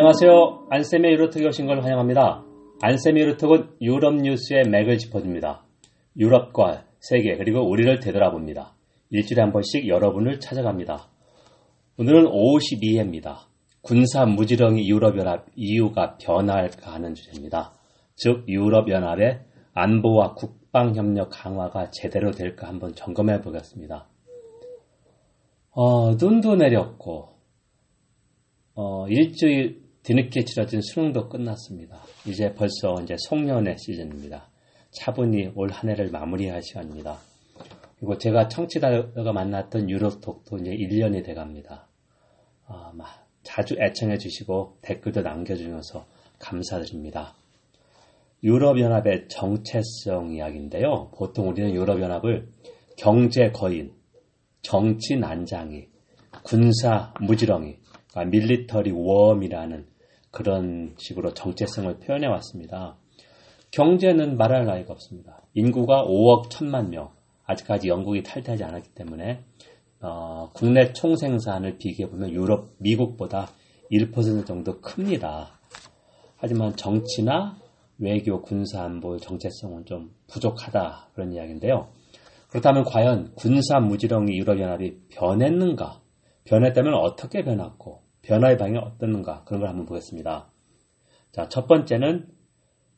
안녕하세요. 안쌤의 유로톡에 오신 걸 환영합니다. 안쌤의 유로톡은 유럽 뉴스의 맥을 짚어줍니다. 유럽과 세계 그리고 우리를 되돌아봅니다. 일주일에 한 번씩 여러분을 찾아갑니다. 오늘은 52회입니다. 군사 무지렁이 유럽연합 이유가 변할까 하는 주제입니다. 즉 유럽연합의 안보와 국방협력 강화가 제대로 될까 한번 점검해 보겠습니다. 어, 눈도 내렸고 어, 일주일 뒤늦게 치러진 수능도 끝났습니다. 이제 벌써 이제 송년회 시즌입니다. 차분히 올 한 해를 마무리할 시간입니다. 그리고 제가 청취자가 만났던 유럽 독도 이제 1년이 돼 갑니다. 아, 자주 애청해 주시고 댓글도 남겨주셔서 감사드립니다. 유럽연합의 정체성 이야기인데요. 보통 우리는 유럽연합을 경제 거인, 정치 난장이, 군사 무지렁이, 아, 밀리터리 웜이라는 그런 식으로 정체성을 표현해 왔습니다. 경제는 말할 나위가 없습니다. 인구가 5억 1천만 명, 아직까지 영국이 탈퇴하지 않았기 때문에 어, 국내 총생산을 비교해 보면 유럽, 미국보다 1% 정도 큽니다. 하지만 정치나 외교, 군사 안보 정체성은 좀 부족하다 그런 이야기인데요. 그렇다면 과연 군사 무지렁이 유럽연합이 변했는가? 변했다면 어떻게 변했고 변화의 방향이 어떻는가 그런 걸 한번 보겠습니다. 자, 첫 번째는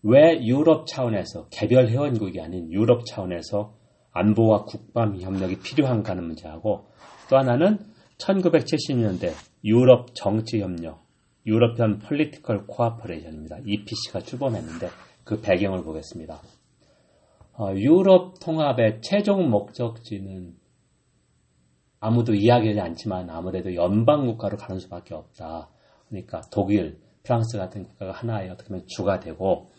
왜 유럽 차원에서 개별 회원국이 아닌 유럽 차원에서 안보와 국방 협력이 필요한가 하는 문제하고 또 하나는 1970년대 유럽 정치 협력, European Political Cooperation입니다. EPC가 출범했는데 그 배경을 보겠습니다. 어, 유럽 통합의 최종 목적지는 아무도 이야기하지 않지만 아무래도 연방 국가로 가는 수밖에 없다. 그러니까 독일, 프랑스 같은 국가가 하나의 어떻게 보면 주가 되고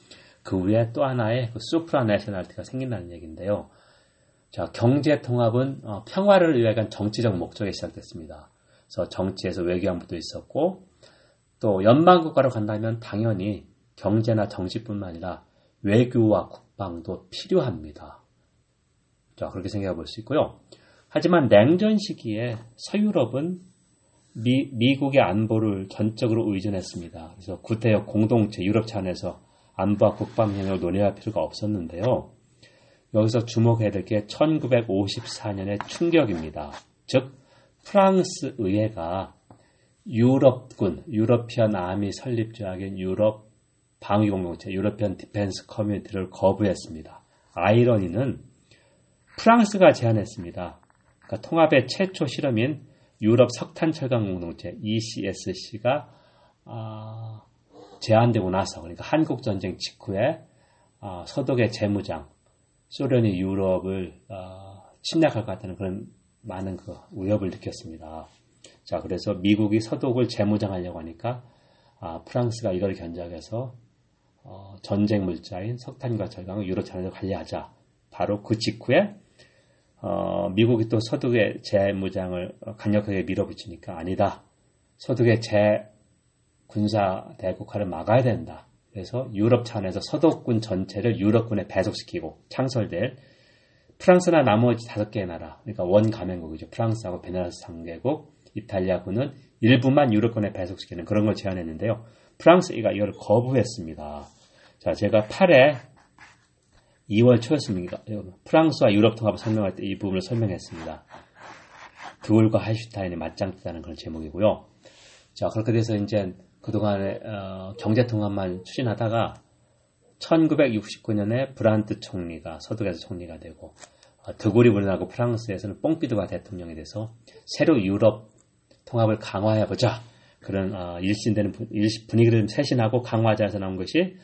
그 위에 또 하나의 그 supranationality가 생긴다는 얘기인데요. 자, 경제 통합은 어, 평화를 위한 정치적 목적에 시작됐습니다. 그래서 정치에서 외교안보도 있었고 또 연방 국가로 간다면 당연히 경제나 정치뿐만 아니라 외교와 국방도 필요합니다. 자, 그렇게 생각해 볼 수 있고요. 하지만 냉전 시기에 서유럽은 미, 미국의 안보를 전적으로 의존했습니다. 그래서 구태여 공동체 유럽 차원에서 안보와 국방 협력을 논의할 필요가 없었는데요. 여기서 주목해야 될 게 1954년의 충격입니다. 즉 프랑스 의회가 유럽군, European Army 설립 조약인 유럽 방위 공동체, European Defence Community를 거부했습니다. 아이러니는 프랑스가 제안했습니다. 그러니까 통합의 최초 실험인 유럽 석탄 철강 공동체 ECSC가 아, 제안되고 나서 그러니까 한국 전쟁 직후에 아, 서독의 재무장 소련이 유럽을 아, 침략할 것 같다는 그런 많은 그 위협을 느꼈습니다. 자 그래서 미국이 서독을 재무장하려고 하니까 아, 프랑스가 이걸 견적해서 어, 전쟁 물자인 석탄과 철강을 유럽 전역에 관리하자. 바로 그 직후에 어, 미국이 또 서독의 재무장을 강력하게 밀어붙이니까 아니다. 서독의 재 군사 대국화를 막아야 된다. 그래서 유럽 차원에서 서독군 전체를 유럽군에 배속시키고 창설될 프랑스나 나머지 다섯 개의 나라, 그러니까 원 가맹국이죠. 프랑스하고 베네루스 3개국, 이탈리아군은 일부만 유럽군에 배속시키는 그런 걸 제안했는데요. 프랑스가 이걸 거부했습니다. 자, 제가 8회 2월 초였습니다. 프랑스와 유럽 통합을 설명할 때 이 부분을 설명했습니다. 드골과 할슈타인의 맞짱뜨다는 그런 제목이고요. 자, 그렇게 돼서 이제 그동안에 어, 경제 통합만 추진하다가 1969년에 브란트 총리가 서독에서 총리가 되고 어, 드골이 불나고 프랑스에서는 뽕피드가 대통령이 돼서 새로 유럽 통합을 강화해 보자 그런 어, 일신되는 분위기를 쇄신하고 강화하자에서 나온 것이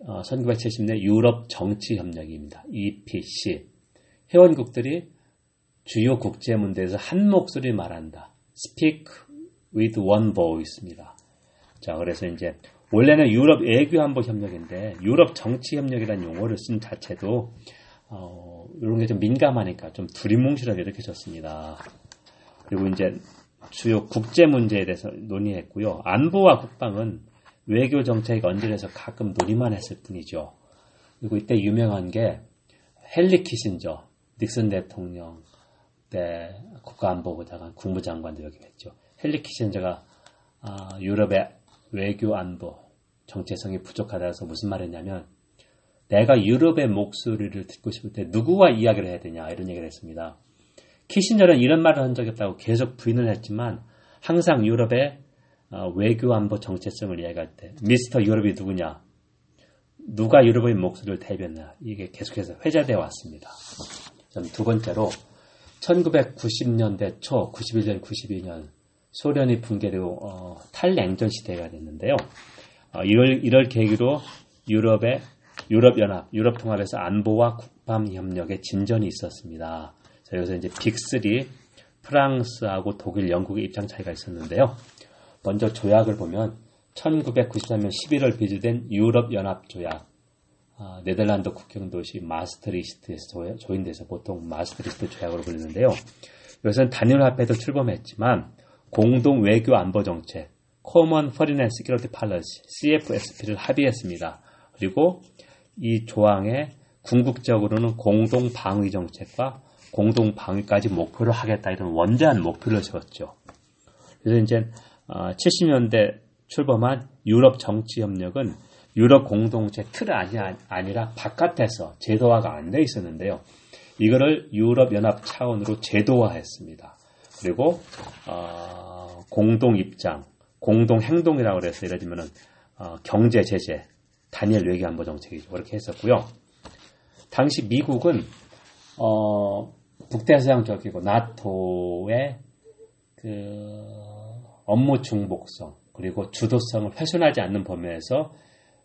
1970년 어, 유럽 정치 협력입니다. EPC. 회원국들이 주요 국제 문제에서 한 목소리 말한다. Speak with one voice입니다. 자, 그래서 이제 원래는 유럽 외교 안보 협력인데 유럽 정치 협력이라는 용어를 쓴 자체도 어, 이런 게 좀 민감하니까 좀 두리뭉실하게 느껴졌습니다. 그리고 이제 주요 국제 문제에 대해서 논의했고요. 안보와 국방은 외교 정책이 언질에서 가끔 논의만 했을 뿐이죠. 그리고 이때 유명한 게 헨리 키신저, 닉슨 대통령 때 국가안보보좌관, 국무장관도 여기 했죠. 헨리 키신저가 아, 유럽의 외교 안보 정체성이 부족하다서 무슨 말이냐면 내가 유럽의 목소리를 듣고 싶을 때 누구와 이야기를 해야 되냐 이런 얘기를 했습니다. 키신저는 이런 말을 한 적이 없다고 계속 부인을 했지만 항상 유럽의 어, 외교 안보 정체성을 이야기할 때 미스터 유럽이 누구냐 누가 유럽의 목소리를 대변하냐 이게 계속해서 회자되어 왔습니다. 두 번째로 1990년대 초 91년 92년 소련이 붕괴되고 어, 탈냉전 시대가 됐는데요. 어, 이럴, 이럴 계기로 유럽의 유럽 연합, 유럽 통합에서 안보와 국방 협력에 진전이 있었습니다. 자, 여기서 이제 빅3 프랑스하고 독일, 영국의 입장 차이가 있었는데요. 먼저 조약을 보면 1993년 11월 비주된 유럽연합조약, 아, 네덜란드 국경 도시 마스트리스트에서 조인돼서 보통 마스트리스트 조약으로 불리는데요. 여기서는 단일화폐도 출범했지만 공동 외교 안보 정책, Common Foreign and Security Policy (CFSP를) 합의했습니다. 그리고 이 조항에 궁극적으로는 공동 방위 정책과 공동 방위까지 목표를 하겠다 이런 원대한 목표를 세웠죠. 그래서 이제 70년대 어, 출범한 유럽 정치 협력은 유럽 공동체 틀 아니, 아니라 바깥에서 제도화가 안 돼 있었는데요. 이거를 유럽 연합 차원으로 제도화했습니다. 그리고 어, 공동 입장, 공동 행동이라고 그래서 예를 들면은 어, 경제 제재, 단일 외교 안보 정책이죠. 그렇게 했었고요. 당시 미국은 어, 북대서양 쪽이고 나토의 그 업무 중복성 그리고 주도성을 훼손하지 않는 범위에서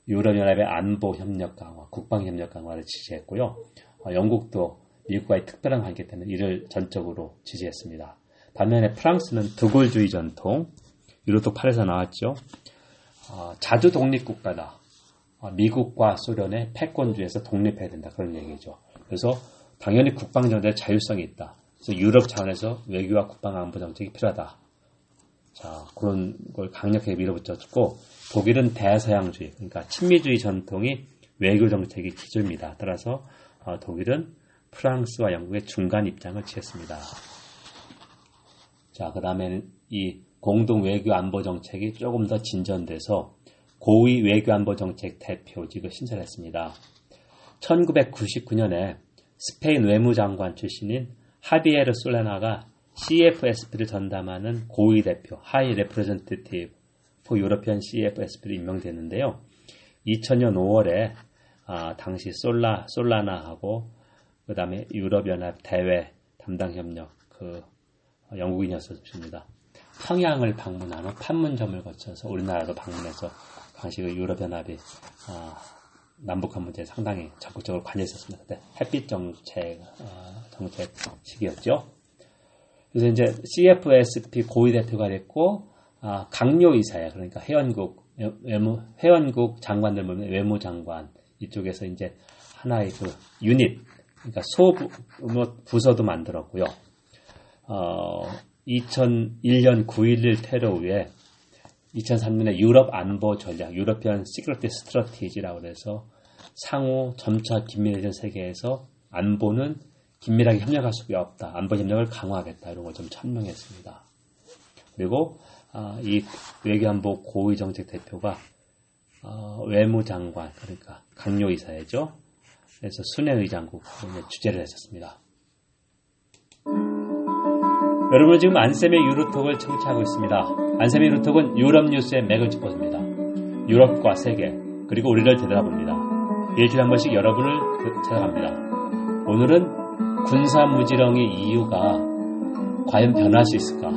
유럽연합의 안보 협력 강화, 국방 협력 강화를 지지했고요. 어, 영국도 미국과의 특별한 관계 때문에 이를 전적으로 지지했습니다. 반면에 프랑스는 드골주의 전통, 유로톡 8에서 나왔죠. 어, 자주 독립국가다. 어, 미국과 소련의 패권주에서 독립해야 된다. 그런 얘기죠. 그래서 당연히 국방정책에 자율성이 있다. 그래서 유럽 차원에서 외교와 국방 안보 정책이 필요하다. 자, 그런 걸 강력하게 밀어붙였고, 독일은 대서양주의, 그러니까 친미주의 전통이 외교 정책의 기조입니다. 따라서 어, 독일은 프랑스와 영국의 중간 입장을 취했습니다. 자, 그 다음에는 이 공동 외교 안보 정책이 조금 더 진전돼서 고위 외교 안보 정책 대표직을 신설했습니다. 1999년에 스페인 외무장관 출신인 하비에르 솔라나가 CFSP를 전담하는 고위 대표, High Representative for European CFSP를 임명됐는데요. 2000년 5월에 아, 당시 솔라 솔라나하고 그다음에 유럽연합 대외 담당 협력 그 영국인이었습니다. 평양을 방문한 후 판문점을 거쳐서 우리나라로 방문해서 당시 그 유럽연합이 아, 남북한 문제에 상당히 적극적으로 관여했었습니다. 햇빛 정책 어, 정책 시기였죠. 그래서 이제 CFSP 고위 대표가 됐고 아, 강요 이사야 그러니까 회원국 외무 회원국 장관들 보면 외무장관 이쪽에서 이제 하나의 그 유닛 그러니까 소부 뭐 부서도 만들었고요. 어, 2001년 9.11 테러 후에 2003년에 유럽 안보 전략, European Security Strategy라고 해서 상호 점차 긴밀해진 세계에서 안보는 긴밀하게 협력할 수밖에 없다. 안보 협력을 강화하겠다. 이런 걸 좀 천명했습니다. 그리고 아, 이 외교안보 고위정책 대표가 어, 외무장관 그러니까 각료이사회죠. 그래서 순회의장국 주재를 했었습니다. 여러분은 지금 안쌤의 유로톡을 청취하고 있습니다. 안쌤의 유로톡은 유럽 뉴스의 맥을 짚어줍니다. 유럽과 세계 그리고 우리를 되돌아봅니다. 일주일에 한 번씩 여러분을 찾아갑니다. 오늘은 군사 무지렁의 이유가 과연 변할 수 있을까?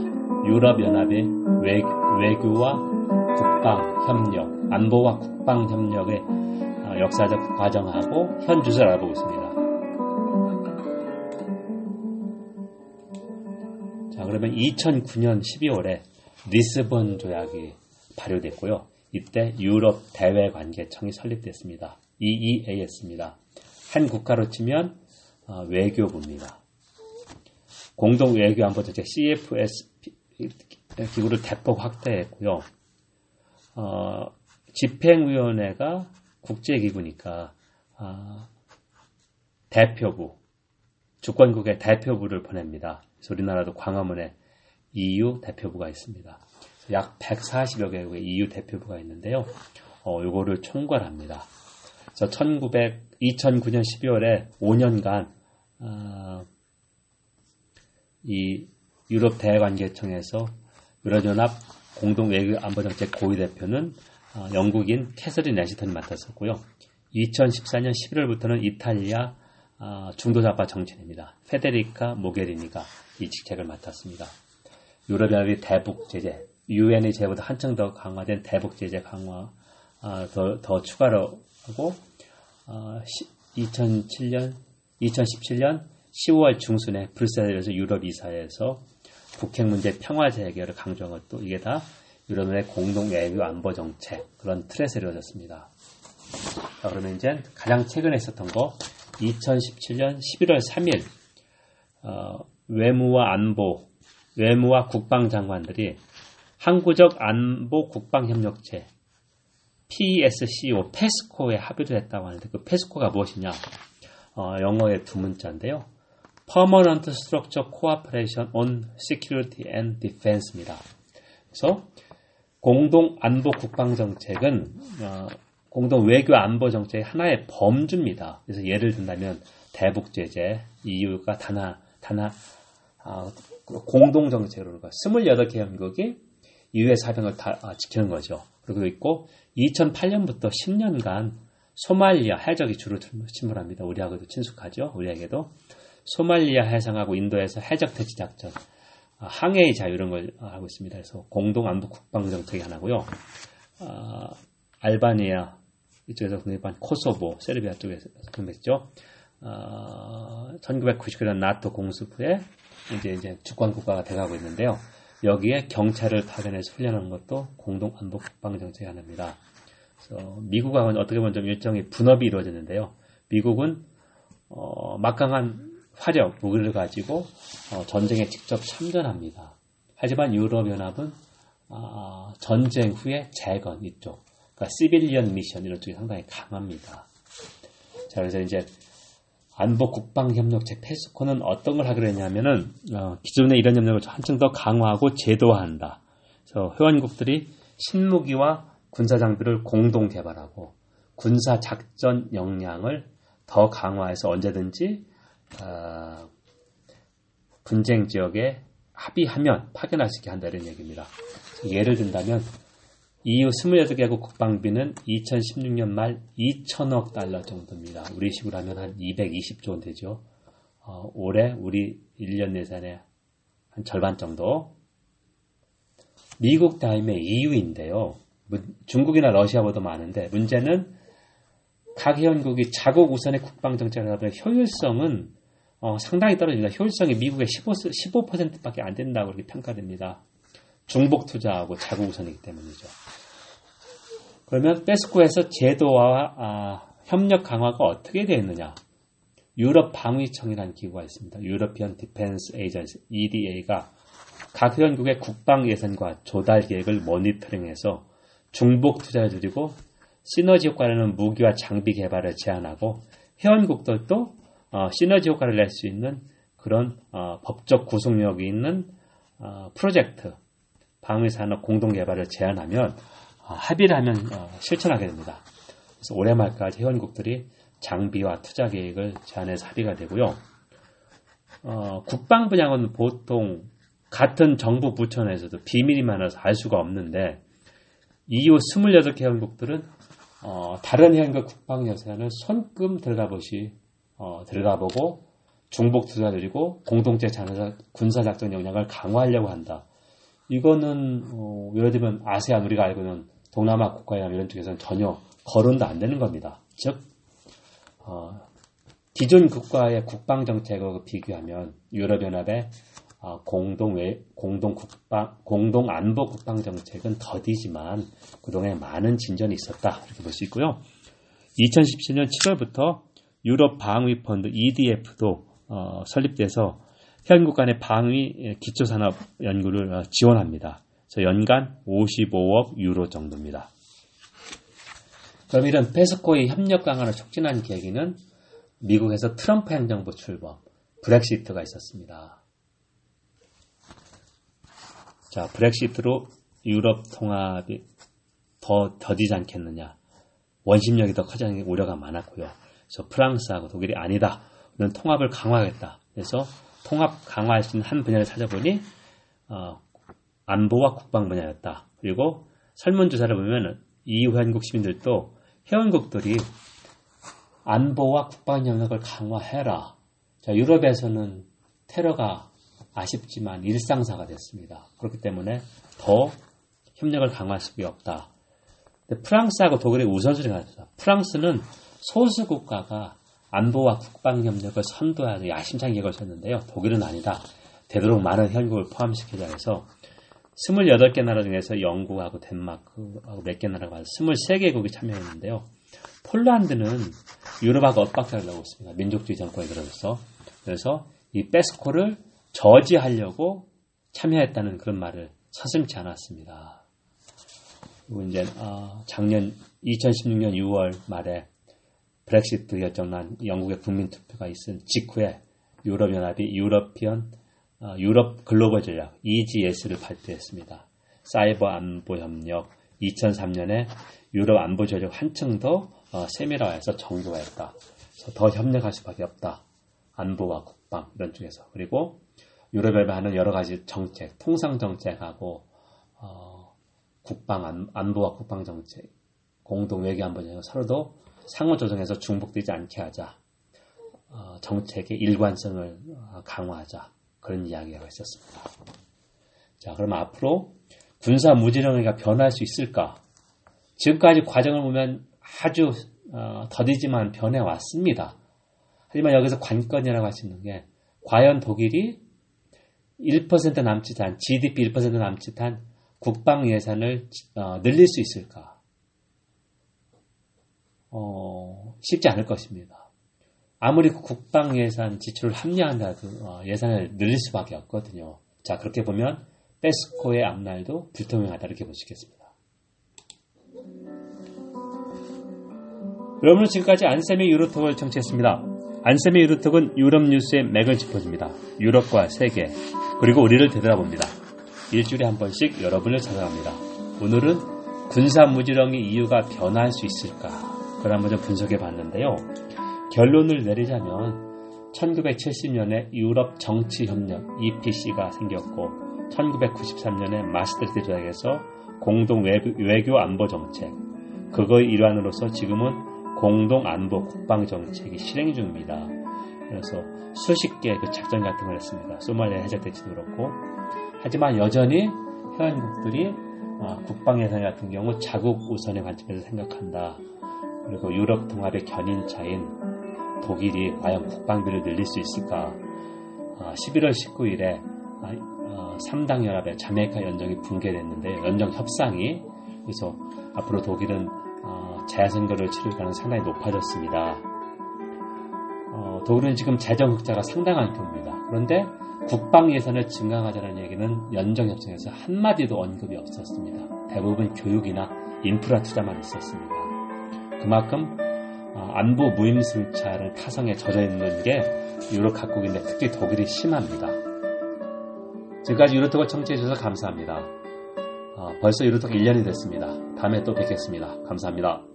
유럽 연합의 외교, 와 국방 협력, 안보와 국방 협력의 어, 역사적 과정하고 현 주소를 알아보고 있습니다. 자, 그러면 2009년 12월에 리스본 조약이 발효됐고요. 이때 유럽 대외관계청이 설립됐습니다. EEAS입니다. 한 국가로 치면 어, 외교부입니다. 공동 외교안보정책 CFSP 기구를 대폭 확대했고요. 어, 집행위원회가 국제기구니까 어, 대표부, 주권국의 대표부를 보냅니다. 그래서 우리나라도 광화문에 EU 대표부가 있습니다. 약 140여 개국의 EU 대표부가 있는데요. 어, 요거를 총괄합니다. 그래서 1900, 2009년 12월에 5년간 어, 이 유럽 대외관계청에서 유럽연합 공동 외교 안보정책 고위 대표는 어, 영국인 캐서린 애시턴이 맡았었고요. 2014년 11월부터는 이탈리아 어, 중도좌파 정치인입니다. 페데리카 모게리니가 이 직책을 맡았습니다. 유럽연합이 대북 제재, 유엔의 제보다 한층 더 강화된 대북 제재 강화 어, 더, 더 추가로 하고 2007년 2017년 10월 중순에 브뤼셀에서 유럽 이사회에서 북핵 문제 평화 재개를 강조한 것도 이게 다 유럽의 공동 외교 안보 정책 그런 틀에서 이루어졌습니다. 자, 그러면 이제 가장 최근에 있었던 거 2017년 11월 3일 어, 외무와 안보 외무와 국방장관들이 항구적 안보 국방협력체 PSCO, 페스코에 합의를 했다고 하는데 그 페스코가 무엇이냐? 어, 영어의 두 문자인데요. Permanent Structure Cooperation on Security and Defense입니다. 그래서 공동 안보 국방 정책은 어, 공동 외교 안보 정책의 하나의 범주입니다. 그래서 예를 든다면 대북 제재, EU가 단하 단하 어, 공동 정책으로 28개 연국이 EU의 사병을 다 어, 지키는 거죠. 그리고 있고 2008년부터 10년간 소말리아 해적이 주로 침몰합니다. 우리하고도 친숙하죠. 우리에게도 소말리아 해상하고 인도에서 해적 퇴치 작전, 아, 항해의 자유 이런 걸 하고 있습니다. 그래서 공동 안보 국방 정책이 하나고요. 아, 알바니아 이쪽에서 독립한 코소보, 세르비아 쪽에서 독립했죠. 아, 1999년 나토 공습 후에 이제 이제 주권 국가가 돼가고 있는데요. 여기에 경찰을 파견해서 훈련하는 것도 공동 안보 국방 정책이 하나입니다. 그래서 미국하고는 어떻게 보면 좀 일정의 분업이 이루어졌는데요. 미국은 어, 막강한 화력, 무기를 가지고 어, 전쟁에 직접 참전합니다. 하지만 유럽연합은 어, 전쟁 후에 재건 이쪽, 그러니까 시빌리언 미션 이런 쪽이 상당히 강합니다. 자, 그래서 이제 안보 국방 협력체 페스코는 어떤 걸 하기로 했냐면은 어, 기존의 이런 협력을 한층 더 강화하고 제도화한다. 그래서 회원국들이 신무기와 군사 장비를 공동 개발하고 군사 작전 역량을 더 강화해서 언제든지 어, 분쟁 지역에 합의하면 파견할 수 있게 한다 이런 얘기입니다. 예를 든다면 EU 28개국 국방비는 2016년 말 2천억 달러 정도입니다. 우리 식으로 하면 한 220조 원 되죠. 어, 올해 우리 1년 예산의 한 절반 정도. 미국 다음에 EU인데요. 중국이나 러시아보다 많은데 문제는 각 회원국이 자국 우선의 국방 정책을 하다 보니 효율성은 어, 상당히 떨어집니다. 효율성이 미국의 15, 15%밖에 안 된다고 그렇게 평가됩니다. 중복 투자하고 자국 우선이기 때문이죠. 그러면 PESCO에서 제도와 아, 협력 강화가 어떻게 되어 있느냐? 유럽 방위청이라는 기구가 있습니다. European Defence Agency EDA가 각 회원국의 국방 예산과 조달 계획을 모니터링해서 중복 투자를 줄이고 시너지 효과라는 무기와 장비 개발을 제한하고 회원국들도 어, 시너지 효과를 낼 수 있는 그런 어, 법적 구속력이 있는 어, 프로젝트 방위산업 공동 개발을 제안하면 어, 합의를 하면 어, 실천하게 됩니다. 그래서 올해 말까지 회원국들이 장비와 투자 계획을 제안해서 합의가 되고요. 어, 국방 분야는 보통 같은 정부 부처 내에서도 비밀이 많아서 알 수가 없는데 EU 28개 회원국들은 어, 다른 회원국 국방 예산을 손금 들어가보시 어, 들어가보고 중복 투자 드리고 공동체 군사작전 역량을 강화하려고 한다. 이거는 어, 예를 들면 아세안 우리가 알고 있는 동남아 국가나 이런 쪽에서는 전혀 거론도 안 되는 겁니다. 즉 어, 기존 국가의 국방 정책과 비교하면 유럽연합의 어, 공동 외, 공동 국방 공동 안보 국방 정책은 더디지만 그동안에 많은 진전이 있었다 이렇게 볼 수 있고요. 2017년 7월부터 유럽 방위 펀드 EDF도 어, 설립돼서 현국 간의 방위 기초산업 연구를 어, 지원합니다. 그래서 연간 55억 유로 정도입니다. 그럼 이런 PESCO의 협력 강화를 촉진한 계기는 미국에서 트럼프 행정부 출범, 브렉시트가 있었습니다. 자, 브렉시트로 유럽 통합이 더 더디지 않겠느냐. 원심력이 더 커지는 우려가 많았고요. 그래서 프랑스하고 독일이 아니다. 우리는 통합을 강화하겠다. 그래서 통합 강화할 수 있는 한 분야를 찾아보니 어, 안보와 국방 분야였다. 그리고 설문조사를 보면 이 회원국 시민들도 회원국들이 안보와 국방 영역을 강화해라. 자, 유럽에서는 테러가 아쉽지만 일상사가 됐습니다. 그렇기 때문에 더 협력을 강화할 수밖에 없다. 프랑스하고 독일의 우선순위가 있습니다. 프랑스는 소수 국가가 안보와 국방 협력을 선도하는 계획을 세웠는데요. 독일은 아니다. 되도록 많은 현국을 포함시키자 해서 28개 나라 중에서 영국하고 덴마크하고 몇 개 나라가 23개국이 참여했는데요. 폴란드는 유럽하고 엇박자를 나고 있습니다. 민족주의 정권에 들어서. 그래서 이 페스코를 저지하려고 참여했다는 그런 말을 서슴지 않았습니다. 그리고 이제 어, 작년 2016년 6월 말에 브렉시트 결정난 영국의 국민투표가 있은 직후에 유럽연합이 유러피언 어, 유럽 글로벌 전략 EGS를 발표했습니다. 사이버 안보 협력 2003년에 유럽 안보 전략 한층 더 어, 세밀화해서 정교화했다. 그래서 더 협력할 수밖에 없다. 안보와 국방 이런 쪽에서 그리고 유럽에 하는 여러 가지 정책, 통상 정책하고 어, 국방 안, 안보와 국방 정책, 공동 외교 안보 정책 서로도 상호 조정해서 중복되지 않게 하자. 어, 정책의 일관성을 어, 강화하자. 그런 이야기가 있었습니다. 자, 그럼 앞으로 군사 무지령이가 변할 수 있을까? 지금까지 과정을 보면 아주 어, 더디지만 변해왔습니다. 하지만 여기서 관건이라고 할 수 있는 게 과연 독일이 1% 남짓한 GDP 1% 남짓한 국방 예산을 어, 늘릴 수 있을까? 어, 쉽지 않을 것입니다. 아무리 국방 예산 지출을 합리화한다도 어, 예산을 늘릴 수밖에 없거든요. 자 그렇게 보면 PESCO의 앞날도 불투명하다 이렇게 보시겠습니다. 여러분은 지금까지 안쌤의 유로톡을 청취했습니다. 안쌤의 유로톡은 유럽 뉴스의 맥을 짚어줍니다. 유럽과 세계 그리고 우리를 되돌아봅니다. 일주일에 한 번씩 여러분을 찾아갑니다. 오늘은 군사 무지렁이 이유가 변할 수 있을까? 그걸 한번 좀 분석해 봤는데요. 결론을 내리자면 1970년에 유럽 정치협력 EPC가 생겼고 1993년에 마스트리트 조약에서 공동 외교 안보 정책 그거의 일환으로서 지금은 공동 안보 국방 정책이 실행 중입니다. 그래서 수십 개의 그 작전 같은 걸 했습니다. 소말리아 해적대지도 그렇고 하지만 여전히 회원국들이 어, 국방 예산 같은 경우 자국 우선의 관점에서 생각한다. 그리고 유럽 통합의 견인차인 독일이 과연 국방비를 늘릴 수 있을까? 11월 어, 19일에 3당 어, 연합의 자메이카 연정이 붕괴됐는데 연정 협상이 그래서 앞으로 독일은 어, 재선거를 치를 가능성이 상당히 높아졌습니다. 독일은 지금 재정 흑자가 상당한 편입니다. 그런데 국방 예산을 증강하자는 얘기는 연정 협상에서 한마디도 언급이 없었습니다. 대부분 교육이나 인프라 투자만 있었습니다. 그만큼 어, 안보 무임승차를 타성에 젖어 있는 게 유럽 각국인데 특히 독일이 심합니다. 지금까지 유로톡을 청취해 주셔서 감사합니다. 어, 벌써 유로톡 1년이 됐습니다. 다음에 또 뵙겠습니다. 감사합니다.